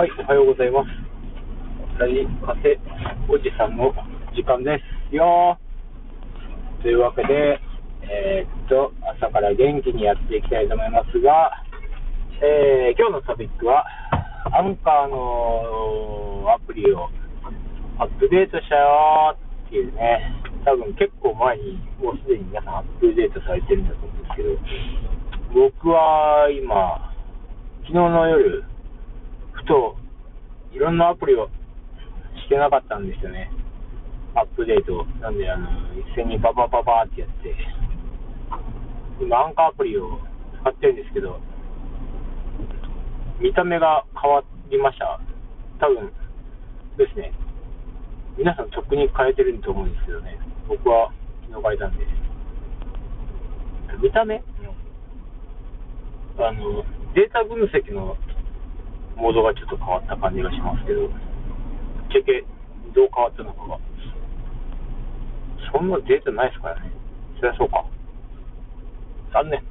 はい、おはようございます。ラジカセおじさんの時間ですよ。というわけで、えーっと、朝から元気にやっていきたいと思いますが、えー今日のトピックは、アンカーのアプリをアップデートしたよーっていうね、多分結構前にもうすでに皆さんアップデートされてるんだと思うんですけど、僕は今、昨日の夜、ふといろんなアプリをしてなかったんですよね。アップデート。なんで、あの、一斉にババババってやって、今、アンカーアプリを使ってるんですけど、見た目が変わりました。多分ですね。皆さんとっくに変えてると思うんですけどね。僕は昨日変えたんで。見た目？あの、データ分析のモードがちょっと変わった感じがしますけど、ぶっちゃけどう変わったのかが。そんなデータないですからね。そりゃそうか。残念。